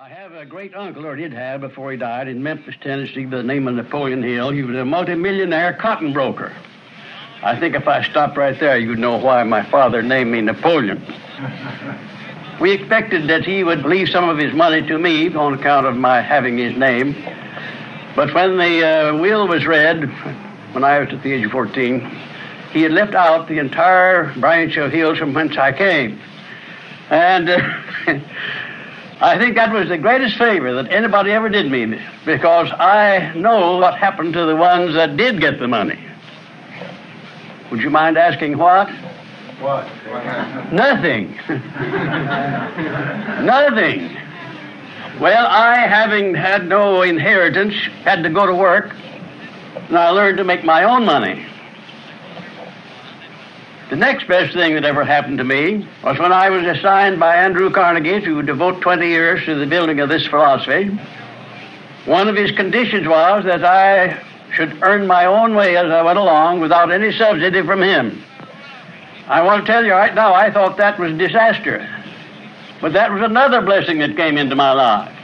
I have a great uncle, or did have before he died, in Memphis, Tennessee, by the name of Napoleon Hill. He was a multimillionaire cotton broker. I think if I stopped right there, you'd know why my father named me Napoleon. We expected that he would leave some of his money to me on account of my having his name. But when the uh, will was read, when I was at the age of 14, he had left out the entire branch of hills from whence I came. And uh, I think that was the greatest favor that anybody ever did me because I know what happened to the ones that did get the money. Would you mind asking what? What? Nothing. Nothing. Well, I, having had no inheritance, had to go to work, and I learned to make my own money. The next best thing that ever happened to me was when I was assigned by Andrew Carnegie to devote 20 years to the building of this philosophy. One of his conditions was that I should earn my own way as I went along without any subsidy from him. I want to tell you right now, I thought that was disaster. But that was another blessing that came into my life.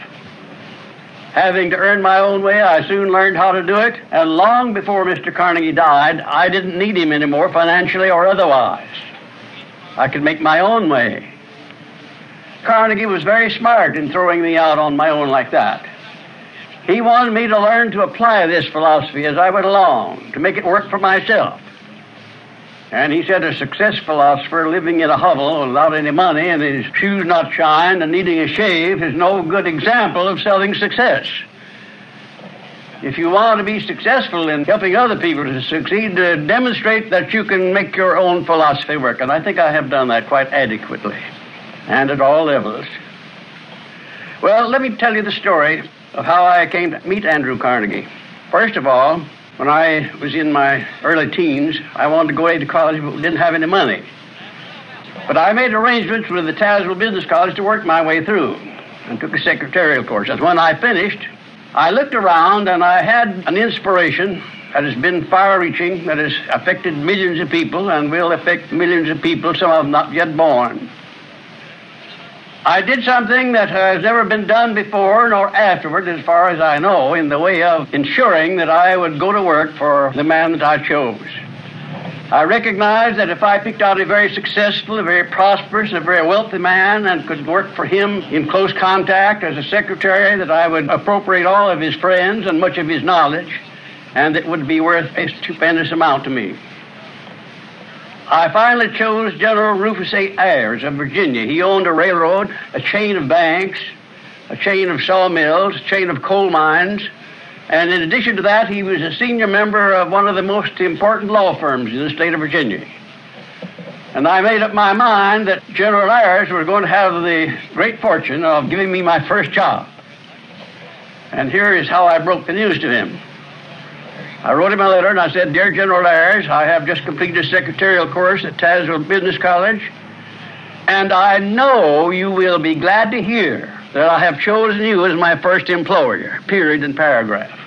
Having to earn my own way, I soon learned how to do it, and long before Mr. Carnegie died, I didn't need him anymore, financially or otherwise. I could make my own way. Carnegie was very smart in throwing me out on my own like that. He wanted me to learn to apply this philosophy as I went along, to make it work for myself. And he said a success philosopher living in a hovel without any money and his shoes not shined and needing a shave is no good example of selling success. If you want to be successful in helping other people to succeed, uh, demonstrate that you can make your own philosophy work. And I think I have done that quite adequately and at all levels. Well, let me tell you the story of how I came to meet Andrew Carnegie. First of all, when I was in my early teens, I wanted to go away to college but didn't have any money. But I made arrangements with the Tazewell Business College to work my way through and took a secretarial course. And when I finished, I looked around and I had an inspiration that has been far reaching, that has affected millions of people and will affect millions of people, some of them not yet born. I did something that has never been done before nor afterward, as far as I know, in the way of ensuring that I would go to work for the man that I chose. I recognized that if I picked out a very successful, a very prosperous, a very wealthy man and could work for him in close contact as a secretary, that I would appropriate all of his friends and much of his knowledge, and it would be worth a stupendous amount to me. I finally chose General Rufus A. Ayers of Virginia. He owned a railroad, a chain of banks, a chain of sawmills, a chain of coal mines, and in addition to that, he was a senior member of one of the most important law firms in the state of Virginia. And I made up my mind that General Ayers was going to have the great fortune of giving me my first job. And here is how I broke the news to him. I wrote him a letter and I said, Dear General Ayers, I have just completed a secretarial course at Tazewell Business College, and I know you will be glad to hear that I have chosen you as my first employer, period and paragraph.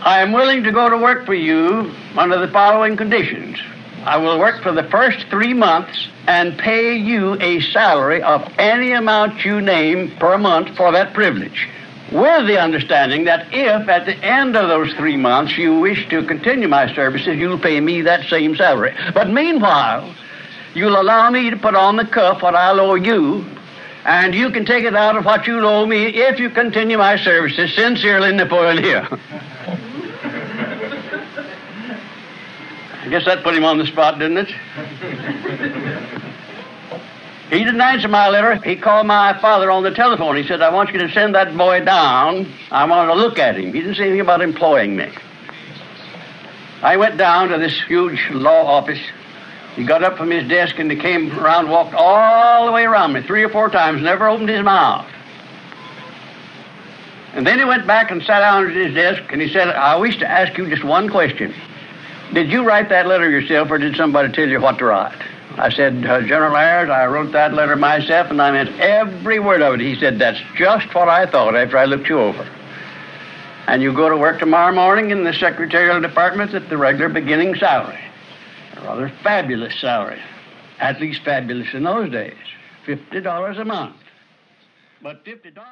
I am willing to go to work for you under the following conditions. I will work for the first three months and pay you a salary of any amount you name per month for that privilege with the understanding that if at the end of those three months you wish to continue my services, you'll pay me that same salary. But meanwhile, you'll allow me to put on the cuff what I'll owe you, and you can take it out of what you'll owe me if you continue my services. Sincerely, Napoleon here. I guess that put him on the spot, didn't it? He didn't answer my letter. He called my father on the telephone. He said, I want you to send that boy down. I want to look at him. He didn't say anything about employing me. I went down to this huge law office. He got up from his desk and he came around, walked all the way around me three or four times, never opened his mouth. And then he went back and sat down at his desk and he said, I wish to ask you just one question. Did you write that letter yourself or did somebody tell you what to write? I said, uh, General Ayers, I wrote that letter myself and I meant every word of it. He said, That's just what I thought after I looked you over. And you go to work tomorrow morning in the secretarial department at the regular beginning salary. A rather fabulous salary. At least fabulous in those days. $50 a month. But $50.